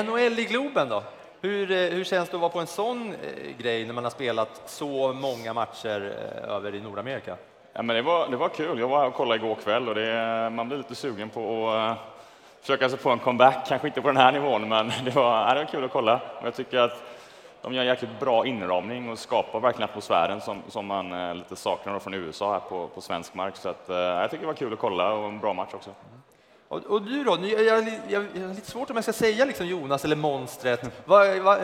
NHL i Globen då? Hur, eh, hur känns det att vara på en sån eh, grej när man har spelat så många matcher eh, över i Nordamerika? Ja, men det, var, det var kul. Jag var här och kollade igår kväll och det, man blir lite sugen på att försöka sig på en comeback. Kanske inte på den här nivån, men (laughs) det var, det var kul att kolla. Jag tycker att de gör en jäkligt bra inramning och skapar verkligen atmosfären som, som man lite saknar från USA här på, på svensk mark. Så att, jag tycker det var kul att kolla och en bra match också. Och, och du då? Jag, jag, jag, jag har lite svårt om jag ska säga liksom Jonas eller monstret. Vad, vad,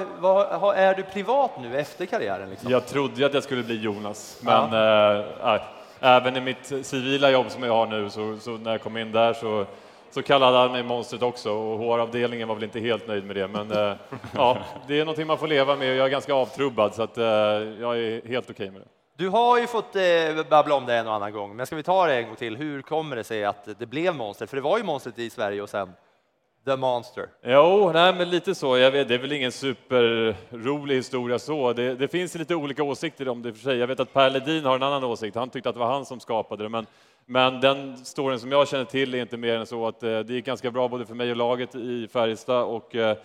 vad, är du privat nu efter karriären? Liksom? Jag trodde att jag skulle bli Jonas, men ja. äh, även i mitt civila jobb som jag har nu så, så när jag kom in där så så kallade han mig monstret också och HR-avdelningen var väl inte helt nöjd med det. Men äh, (laughs) ja, det är någonting man får leva med och jag är ganska avtrubbad så att äh, jag är helt okej okay med det. Du har ju fått eh, babbla om det en och annan gång, men ska vi ta det en gång till? Hur kommer det sig att det blev monster? För det var ju monstret i Sverige och sen The Monster. Jo, nej, men lite så. Jag vet, det är väl ingen superrolig historia så. Det, det finns lite olika åsikter om det för sig. Jag vet att Per Ledin har en annan åsikt. Han tyckte att det var han som skapade det, men, men den storyn som jag känner till är inte mer än så att eh, det gick ganska bra både för mig och laget i Färjestad och eh,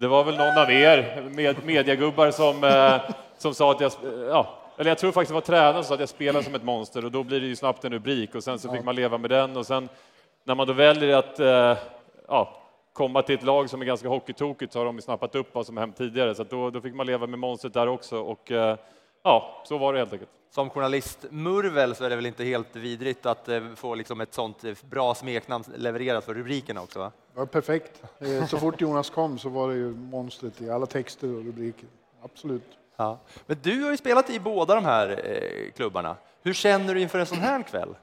det var väl någon av er med, mediegubbar som, eh, som sa att jag, eh, ja, eller jag tror faktiskt det var tränaren som sa att jag spelar som ett monster och då blir det ju snabbt en rubrik och sen så fick man leva med den och sen när man då väljer att eh, ja, komma till ett lag som är ganska hockeytokigt så har de snappat upp vad som hänt tidigare så då, då fick man leva med monstret där också och eh, ja, så var det helt enkelt. Som journalist Murvel så är det väl inte helt vidrigt att eh, få liksom ett sånt bra smeknamn levererat för rubrikerna också? Va? Ja, perfekt. Så fort Jonas kom så var det ju monstret i alla texter och rubriker. Absolut. Ja. Men du har ju spelat i båda de här eh, klubbarna. Hur känner du inför en sån här kväll?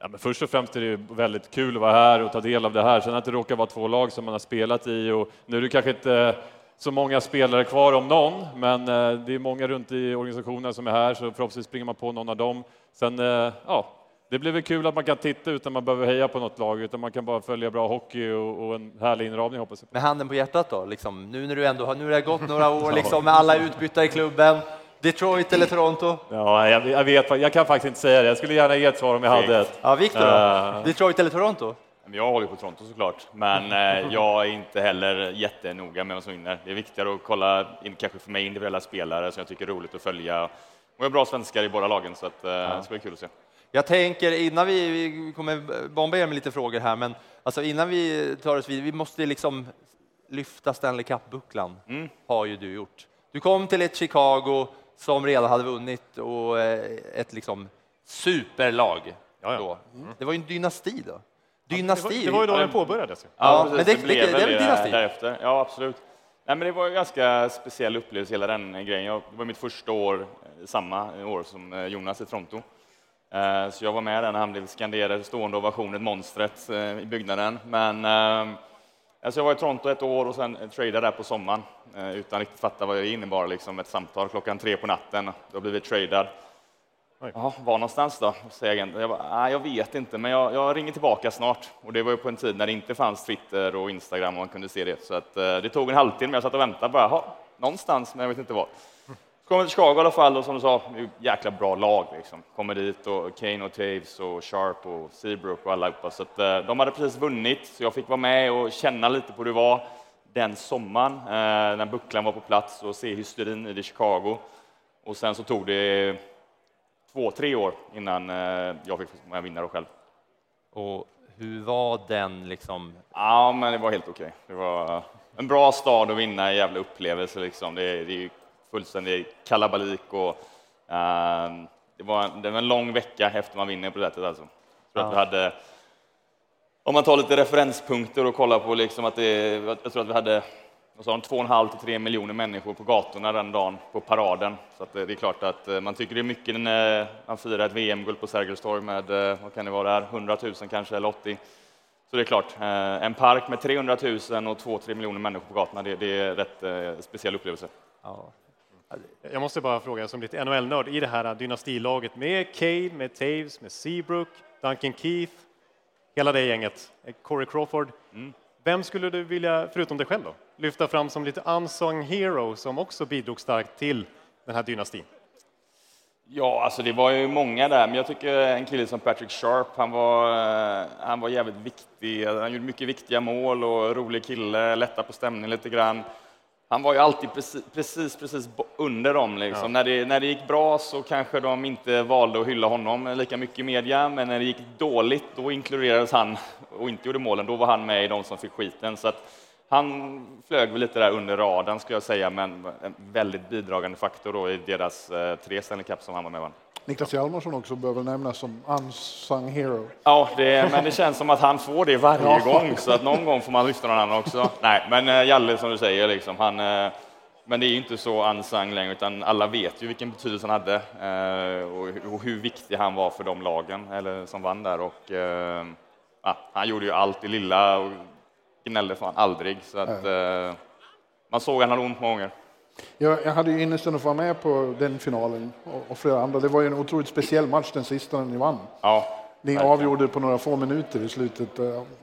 Ja, men först och främst är det väldigt kul att vara här och ta del av det här. Sen att det råkar vara två lag som man har spelat i och nu är det kanske inte så många spelare kvar om någon, men eh, det är många runt i organisationen som är här så förhoppningsvis springer man på någon av dem. Sen, eh, ja, det blir väl kul att man kan titta utan man behöver heja på något lag, utan man kan bara följa bra hockey och, och en härlig inramning hoppas jag. Med handen på hjärtat då, liksom, nu när du ändå har, nu har det gått några år liksom, med alla utbytta i klubben. Detroit eller Toronto? Ja, jag, jag, vet, jag kan faktiskt inte säga det. Jag skulle gärna ge ett svar om jag hade ett. Ja, Victor uh... Detroit eller Toronto? Jag håller på Toronto såklart, men eh, jag är inte heller jättenoga med vem som vinner. Det är viktigare att kolla, in, kanske för mig, individuella spelare som jag tycker är roligt att följa. Och jag är bra svenskar i båda lagen, så att, ja. det ska bli kul att se. Jag tänker innan vi, vi kommer bomba er med lite frågor här, men alltså innan vi tar oss vidare, vi måste liksom lyfta Stanley Cup-bucklan, mm. har ju du gjort. Du kom till ett Chicago som redan hade vunnit och ett liksom superlag. Ja, ja. Mm. Det var ju en dynasti då. Dynasti. Ja, det, var, det var ju då den påbörjades. Ja, ja men det, det, det, det är väl dynasti? Därefter. Ja, absolut. Nej, men det var en ganska speciell upplevelse, hela den grejen. Jag, det var mitt första år, samma år som eh, Jonas i Toronto. Eh, så jag var med där när han blev skanderad stående ovationen, monstret eh, i byggnaden. Men alltså jag var i Toronto ett år och sen tradade där på sommaren utan riktigt fatta vad det innebar. Liksom ett samtal klockan tre på natten. Då blev vi tradad. Ja, var någonstans då? Säger agenten. Jag, bara, jag vet inte, men jag, jag, ringer tillbaka snart. Och det var ju på en tid när det inte fanns Twitter och Instagram och man kunde se det. Så att, det tog en halvtimme. Jag satt och väntade bara, någonstans, men jag vet inte var. Kommer till Chicago i alla fall och som du sa, jäkla bra lag liksom. Kommer dit och Kane och Taves och Sharp och Seabrook och allihopa. Så att, eh, de hade precis vunnit så jag fick vara med och känna lite på hur det var den sommaren eh, när bucklan var på plats och se hysterin i Chicago. Och sen så tog det två, tre år innan eh, jag fick vara vinnare själv. Och hur var den liksom? Ja, men det var helt okej. Okay. Det var en bra stad att vinna, en jävla upplevelse liksom. Det, det är fullständig kalabalik och uh, det, var en, det var en lång vecka efter man vinner på det sättet alltså. Så ja. att vi hade, om man tar lite referenspunkter och kollar på liksom att det, jag tror att vi hade vad sa de, två och en halv till tre miljoner människor på gatorna den dagen på paraden. Så det är klart att eh, man tycker det är mycket när man firar ett VM-guld på Sergels torg med, eh, vad kan det vara där, 100 000 kanske eller 80. Så det är klart, en park med 300 000 och 2-3 miljoner människor på gatorna, det, det är en rätt speciell upplevelse. Ja. Jag måste bara fråga som lite NHL-nörd i det här dynastilaget med Kane, med Taves, med Seabrook, Duncan Keith, hela det gänget, Corey Crawford. Mm. Vem skulle du vilja, förutom dig själv då, lyfta fram som lite unsung hero som också bidrog starkt till den här dynastin? Ja, alltså det var ju många där, men jag tycker en kille som Patrick Sharp, han var, eh, han var jävligt viktig. Han gjorde mycket viktiga mål och rolig kille, lätta på stämningen lite grann han var ju alltid precis, precis, precis under dem. Liksom. Ja. När, det, när det gick bra så kanske de inte valde att hylla honom lika mycket i media, men när det gick dåligt då inkluderades han och inte gjorde målen. Då var han med i de som fick skiten. Så att han flög väl lite där under radarn skulle jag säga, men en väldigt bidragande faktor då i deras eh, tre Stanley Cup som han var med vann. Niklas Hjalmarsson också väl nämnas som unsung hero. Ja, det, men det känns som att han får det varje gång, så att någon gång får man lyfta någon annan också. Nej, men eh, Jalle som du säger, liksom, han, eh, men det är ju inte så unsung längre, utan alla vet ju vilken betydelse han hade eh, och, hu- och hur viktig han var för de lagen eller, som vann där. Och, ja, han gjorde ju allt i lilla och gnällde fan aldrig, så att man såg att han hade ont många gånger. Jag, jag hade ju ynnesten att få vara med på den finalen och, och flera andra. Det var ju en otroligt speciell match, den sista ni vann. Ja, Ni verkligen. avgjorde på några få minuter i slutet.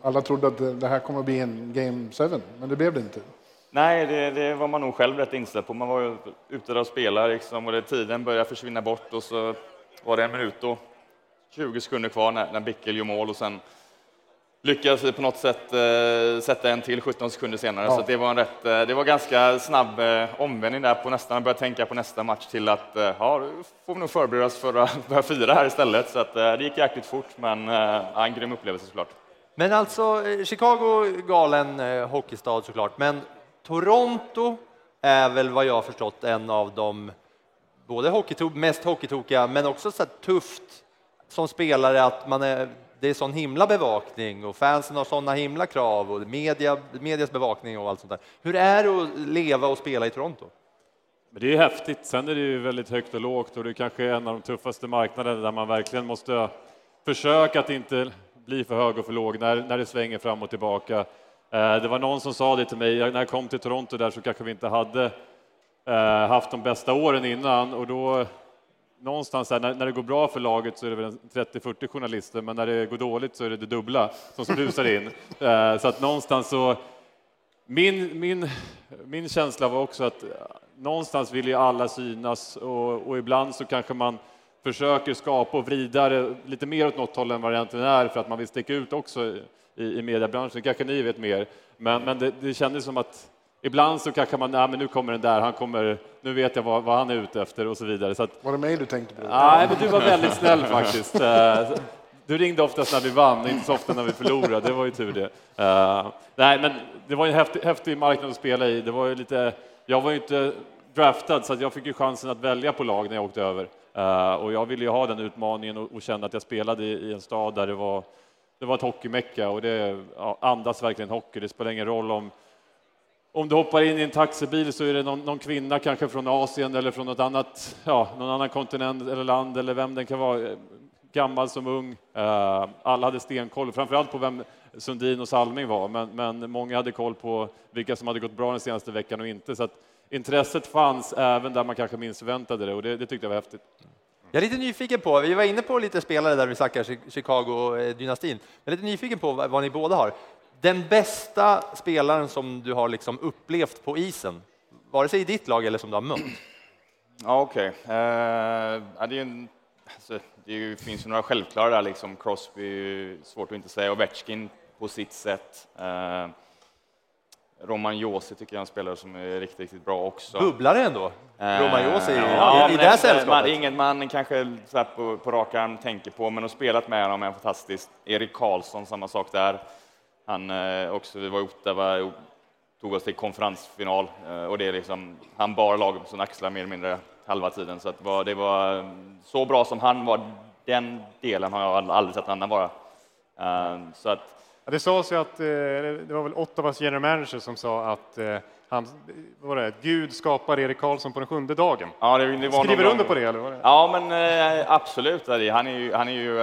Alla trodde att det, här kommer att bli en Game 7, men det blev det inte. Nej, det, det var man nog själv rätt inställd på. Man var ju ute där och spelade liksom, och det, tiden började försvinna bort och så var det en minut och 20 sekunder kvar när, när Bickel gör mål och sen lyckades vi på något sätt eh, sätta en till 17 sekunder senare. Ja. Så det var en rätt, eh, det var ganska snabb eh, omvändning där på nästan, börja tänka på nästa match till att eh, ja, får vi nog förbereda oss för att (laughs) börja fira här istället. Så att, eh, det gick jäkligt fort, men ja, en grym upplevelse såklart. Men alltså, Chicago galen hockeystad såklart, men Toronto är väl vad jag förstått en av de både hockeyto- mest hockeytokiga, men också så tufft som spelare att man är, det är sån himla bevakning och fansen har såna himla krav och media, medias bevakning och allt sånt där. Hur är det att leva och spela i Toronto? Men det är häftigt. Sen är det ju väldigt högt och lågt och det är kanske en av de tuffaste marknaderna där man verkligen måste försöka att inte bli för hög och för låg när, när det svänger fram och tillbaka. Eh, det var någon som sa det till mig, när jag kom till Toronto där så kanske vi inte hade eh, haft de bästa åren innan och då någonstans här, när, när det går bra för laget så är det väl en 30-40 journalister, men när det går dåligt så är det det dubbla som strusar in. (laughs) Eh, Så att någonstans så min, min, min känsla var också att eh, någonstans vill ju alla synas och, och ibland så kanske man försöker skapa och vrida det lite mer åt något håll än vad det egentligen är för att man vill sticka ut också i, i mediebranschen. kanske ni vet mer, men, men det, det kändes som att ibland så kanske man, nej men nu kommer den där, han kommer, nu vet jag vad, vad han är ute efter och så vidare. Så att, Var det mig du tänkte på? Nej, men du var väldigt snäll faktiskt. Eh, Du ringde oftast när vi vann, inte så ofta när vi förlorade. Det var ju tur det. Eh, nej, men det var en häftig, häftig marknad att spela i. Det var ju lite, jag var ju inte draftad, så jag fick ju chansen att välja på lag när jag åkte över. Eh, och jag ville ju ha den utmaningen och, och känna att jag spelade i, i en stad där det var, det var ett hockeymecka och det ja, andas verkligen hockey. Det spelar ingen roll om om du hoppar in i en taxibil så är det någon, någon kvinna kanske från Asien eller från något annat, ja, någon annan kontinent eller land eller vem den kan vara, gammal som ung. Eh, alla hade stenkoll, framförallt på vem Sundin och Salming var, men, men många hade koll på vilka som hade gått bra den senaste veckan och inte. Så att intresset fanns även där man kanske minst förväntade det och det, det tyckte jag var häftigt. Jag är lite nyfiken på, vi var inne på lite spelare där vi snackar Chicago-dynastin, eh, jag är lite nyfiken på vad, vad ni båda har. Den bästa spelaren som du har liksom upplevt på isen, vare sig i ditt lag eller som du har mött? Ja, okej. Eh, ja, det, är en, alltså, det är finns ju några självklara där, liksom Crosby, är svårt att inte säga, Ovechkin på sitt sätt. Eh, Roman Josi tycker jag är en spelare som är riktigt, riktigt bra också. Bubblare ändå, Eh, Roman Josi i, ja, i, i det här Man, sällskapet. inget man kanske så på, på rak arm tänker på, men att spelat med honom är fantastiskt. Erik Karlsson, samma sak där. Han eh, också, vi var i Ottawa och tog oss till konferensfinal eh, och det är liksom, han bar laget på sina axlar mer eller mindre halva tiden. Så det var, det var eh, så bra som han var, den delen har jag aldrig sett annan vara. Så att, Ja, det sades ju att, det var väl Ottawas general manager som sa att han, vad var det, Gud skapar Erik Karlsson på den sjunde dagen. Ja, det, det var Skriver någon under på det, eller vad är det? Ja, men absolut. Han är ju, han är ju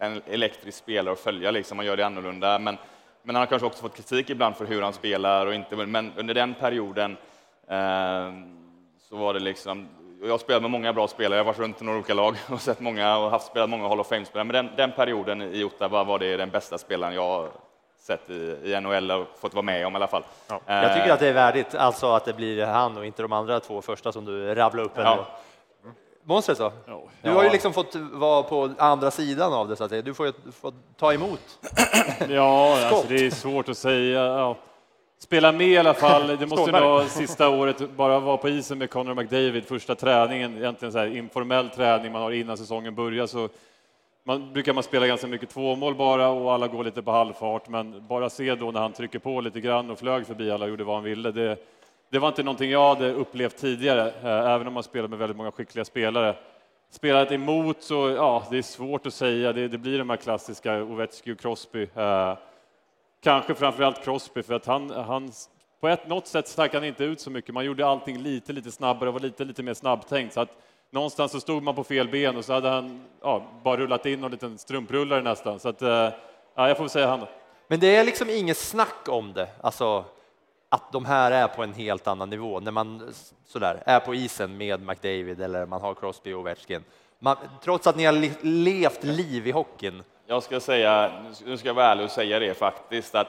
en elektrisk spelare att följa, liksom. han gör det annorlunda. Men, men han har kanske också fått kritik ibland för hur han spelar och inte. Men under den perioden eh, så var det liksom. Jag har spelat med många bra spelare, jag har varit runt i några olika lag (laughs) och sett många och haft spelat många Hall of Fame-spelare. Men den, den perioden i Ottawa var det den bästa spelaren jag sett i, i NHL och fått vara med om i alla fall. Jag tycker att det är värdigt, alltså att det blir han och inte de andra två första som du rabblar upp. Ja. Monstret då? Du har ju liksom fått vara på andra sidan av det så att säga. Du får ju få ta emot. (clears throat) Ja, alltså det är svårt att säga. Ja. Spela med i alla fall. Det (laughs) måste vara sista året, bara vara på isen med Connor McDavid, första träningen, egentligen så här informell träning man har innan säsongen börjar. Så man brukar man spela ganska mycket tvåmål bara och alla går lite på halvfart, men bara se då när han trycker på lite grann och flög förbi alla och gjorde vad han ville. Det, det var inte någonting jag hade upplevt tidigare, eh, även om man spelar med väldigt många skickliga spelare. Spelat emot så, ja, det är svårt att säga. Det, det blir de här klassiska Ovechkin och Crosby. Eh, kanske framför allt Crosby, för att han, han på ett, något sätt stack han inte ut så mycket. Man gjorde allting lite, lite snabbare och var lite, lite mer snabbtänkt. Så att någonstans så stod man på fel ben och så hade han ja, bara rullat in en liten strumprullare nästan. Så att, eh, ja, jag får säga han. Men det är liksom inget snack om det, alltså att de här är på en helt annan nivå när man sådär är på isen med McDavid eller man har Crosby och Ovechkin. Man, trots att ni har levt liv i hockeyn. Jag ska säga, nu ska jag vara ärlig och säga det faktiskt, att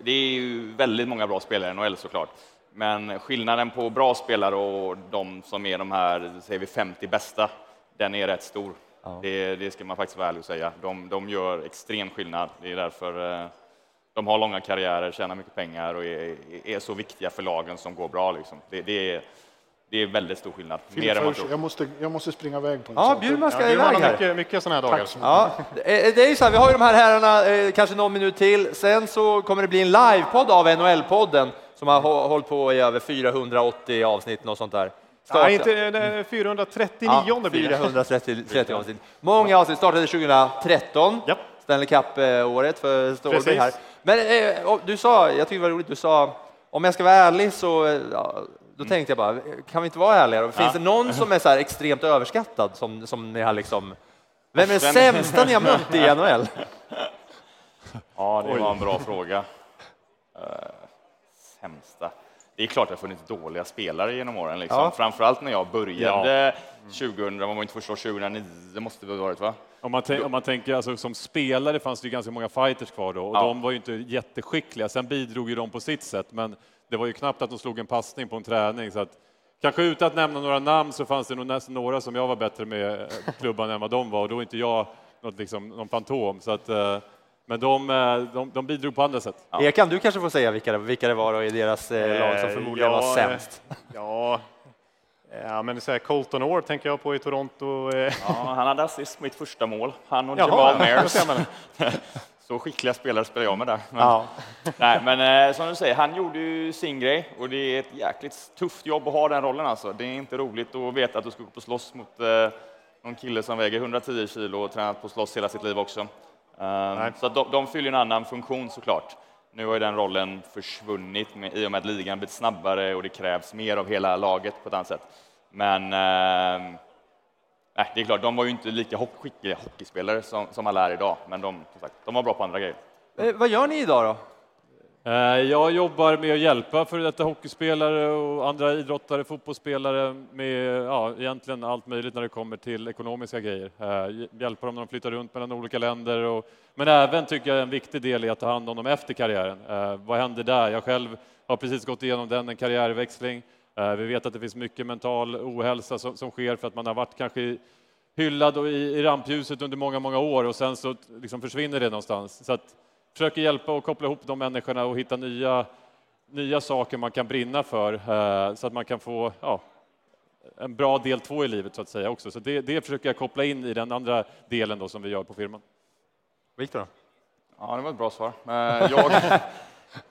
det är ju väldigt många bra spelare i NHL såklart. Men skillnaden på bra spelare och de som är de här, säger vi 50 bästa, den är rätt stor. Ja. Det, det, ska man faktiskt vara ärlig och säga. De, de gör extrem skillnad. Det är därför eh, de har långa karriärer, tjänar mycket pengar och är, är så viktiga för lagen som går bra. Liksom. Det, det, är, det är väldigt stor skillnad. Mer än jag, måste, jag måste springa iväg på en Ja, Bjurman ska ja, iväg här. Mycket, mycket sådana här dagar. Ja, det är ju så här, vi har ju de här herrarna, eh, kanske någon minut till. Sen så kommer det bli en livepodd av NHL-podden som har hållit på i över 480 avsnitt och sånt där. Nej, inte 439 ja, blir det. 430 avsnitt. Många avsnitt startade 2013. Ja. Stanley Cup-året för Stålberg här. Men eh, du sa, jag tycker det var roligt, du sa om jag ska vara ärlig så ja, då mm. tänkte jag bara, kan vi inte vara ärliga? Finns ja. det någon som är så här extremt överskattad som, som ni har liksom, vem är det sämsta ni har mött i NHL? Ja, det var en bra fråga. Uh, sämsta. Det är klart att det har funnits dåliga spelare genom åren, liksom. ja. framförallt när jag började ja. 2000, var man inte första 2009, det måste det ha varit va? Om man, om man tänker alltså, som spelare fanns det ju ganska många fighters kvar då och ja. de var ju inte jätteskickliga. Sen bidrog ju de på sitt sätt, men det var ju knappt att de slog en passning på en träning. Så att, kanske utan att nämna några namn så fanns det nog nästan några som jag var bättre med eh, klubban än vad de var och då är inte jag något, liksom, någon fantom. Så att, eh, men de, eh, de, de bidrog på andra sätt. Ja. Ekan, du kanske får säga vilka, vilka det var i deras lag som förmodligen ja, var sämst? Ja, Ja, men så här, Colton Orr tänker jag på i Toronto. Ja, han hade assist på mitt första mål. Han och Jamal Mayers. (laughs) Så skickliga spelare spelar jag med där. Men, ja. (laughs) nej, men eh, som du säger, han gjorde ju sin grej och det är ett jäkligt tufft jobb att ha den rollen alltså. Det är inte roligt att veta att du ska gå på slåss mot eh, någon kille som väger 110 kilo och tränat på slåss hela sitt liv också. Um, så de, de fyller en annan funktion såklart. Nu har ju den rollen försvunnit med, i och med att ligan blivit snabbare och det krävs mer av hela laget på ett annat sätt. Men eh, Nej, det är klart, de var ju inte lika skickliga hockeyspelare som, som alla är idag, men de, sagt, de var bra på andra grejer. Eh, vad gör ni idag då? Eh, jag jobbar med att hjälpa för detta hockeyspelare och andra idrottare, fotbollsspelare med ja, egentligen allt möjligt när det kommer till ekonomiska grejer. Eh, hjälpa dem när de flyttar runt mellan olika länder. Och, men även tycker jag en viktig del är att ta hand om dem efter karriären. Eh, vad händer där? Jag själv har precis gått igenom den, en karriärväxling. Vi vet att det finns mycket mental ohälsa som, som sker för att man har varit kanske hyllad och i, i rampljuset under många, många år och sen så liksom försvinner det någonstans. Så att försöker hjälpa och koppla ihop de människorna och hitta nya, nya saker man kan brinna för eh, så att man kan få ja, en bra del två i livet så att säga också. Så det, det försöker jag koppla in i den andra delen då som vi gör på firman. Viktor? Ja, det var ett bra svar. Eh, jag, (laughs)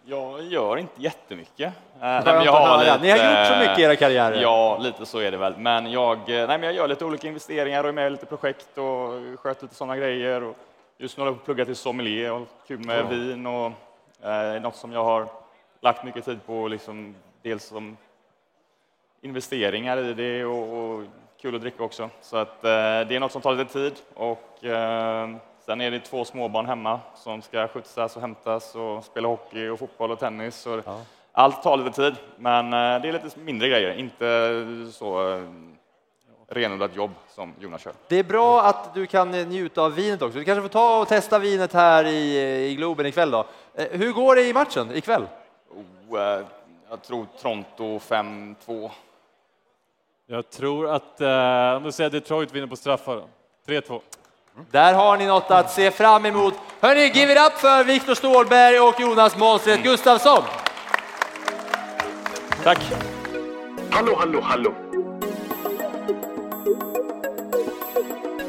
Jag gör inte jättemycket. Äh, nej, jag har lite, Ni har gjort så mycket i era karriärer. Ja, lite så är det väl. Men jag, eh, nej, men jag gör lite olika investeringar och är med i lite projekt och sköter lite sådana grejer. Och just nu håller jag på att plugga till sommelier och kul med ja. vin och eh, något som jag har lagt mycket tid på, liksom, dels som investeringar i det och, och kul att dricka också. Så att, eh, det är något som tar lite tid och eh, Sen är det två småbarn hemma som ska skjutsas och hämtas och spela hockey och fotboll och tennis. Så ja. Allt tar lite tid, men eh, det är lite mindre grejer, inte så eh, renodlat jobb som Jonas kör. Det är bra att du kan njuta av vinet också. Du kanske får ta och testa vinet här i, i Globen ikväll då. Eh, hur går det i matchen ikväll? Oh, jag tror Toronto 5-2. Jag tror att, om du säger Detroit vinner på straffar, 3-2. Där har ni något att se fram emot. Hörni, give it up för Viktor Stålberg och Jonas Månstedt Gustafsson. Tack. Hallå, hallå, hallå.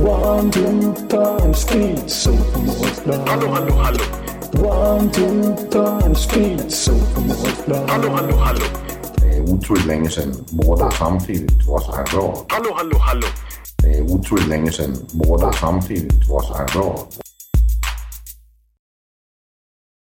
One, two, time, speed, so Hallå, hallå, hallå. One, two, time, speed, so Hallå, hallå, hallå. Det är otroligt länge sedan båda samtidigt var så här bra. Hallå, hallå, hallå. Det är otroligt länge sedan båda samtidigt var så här bra.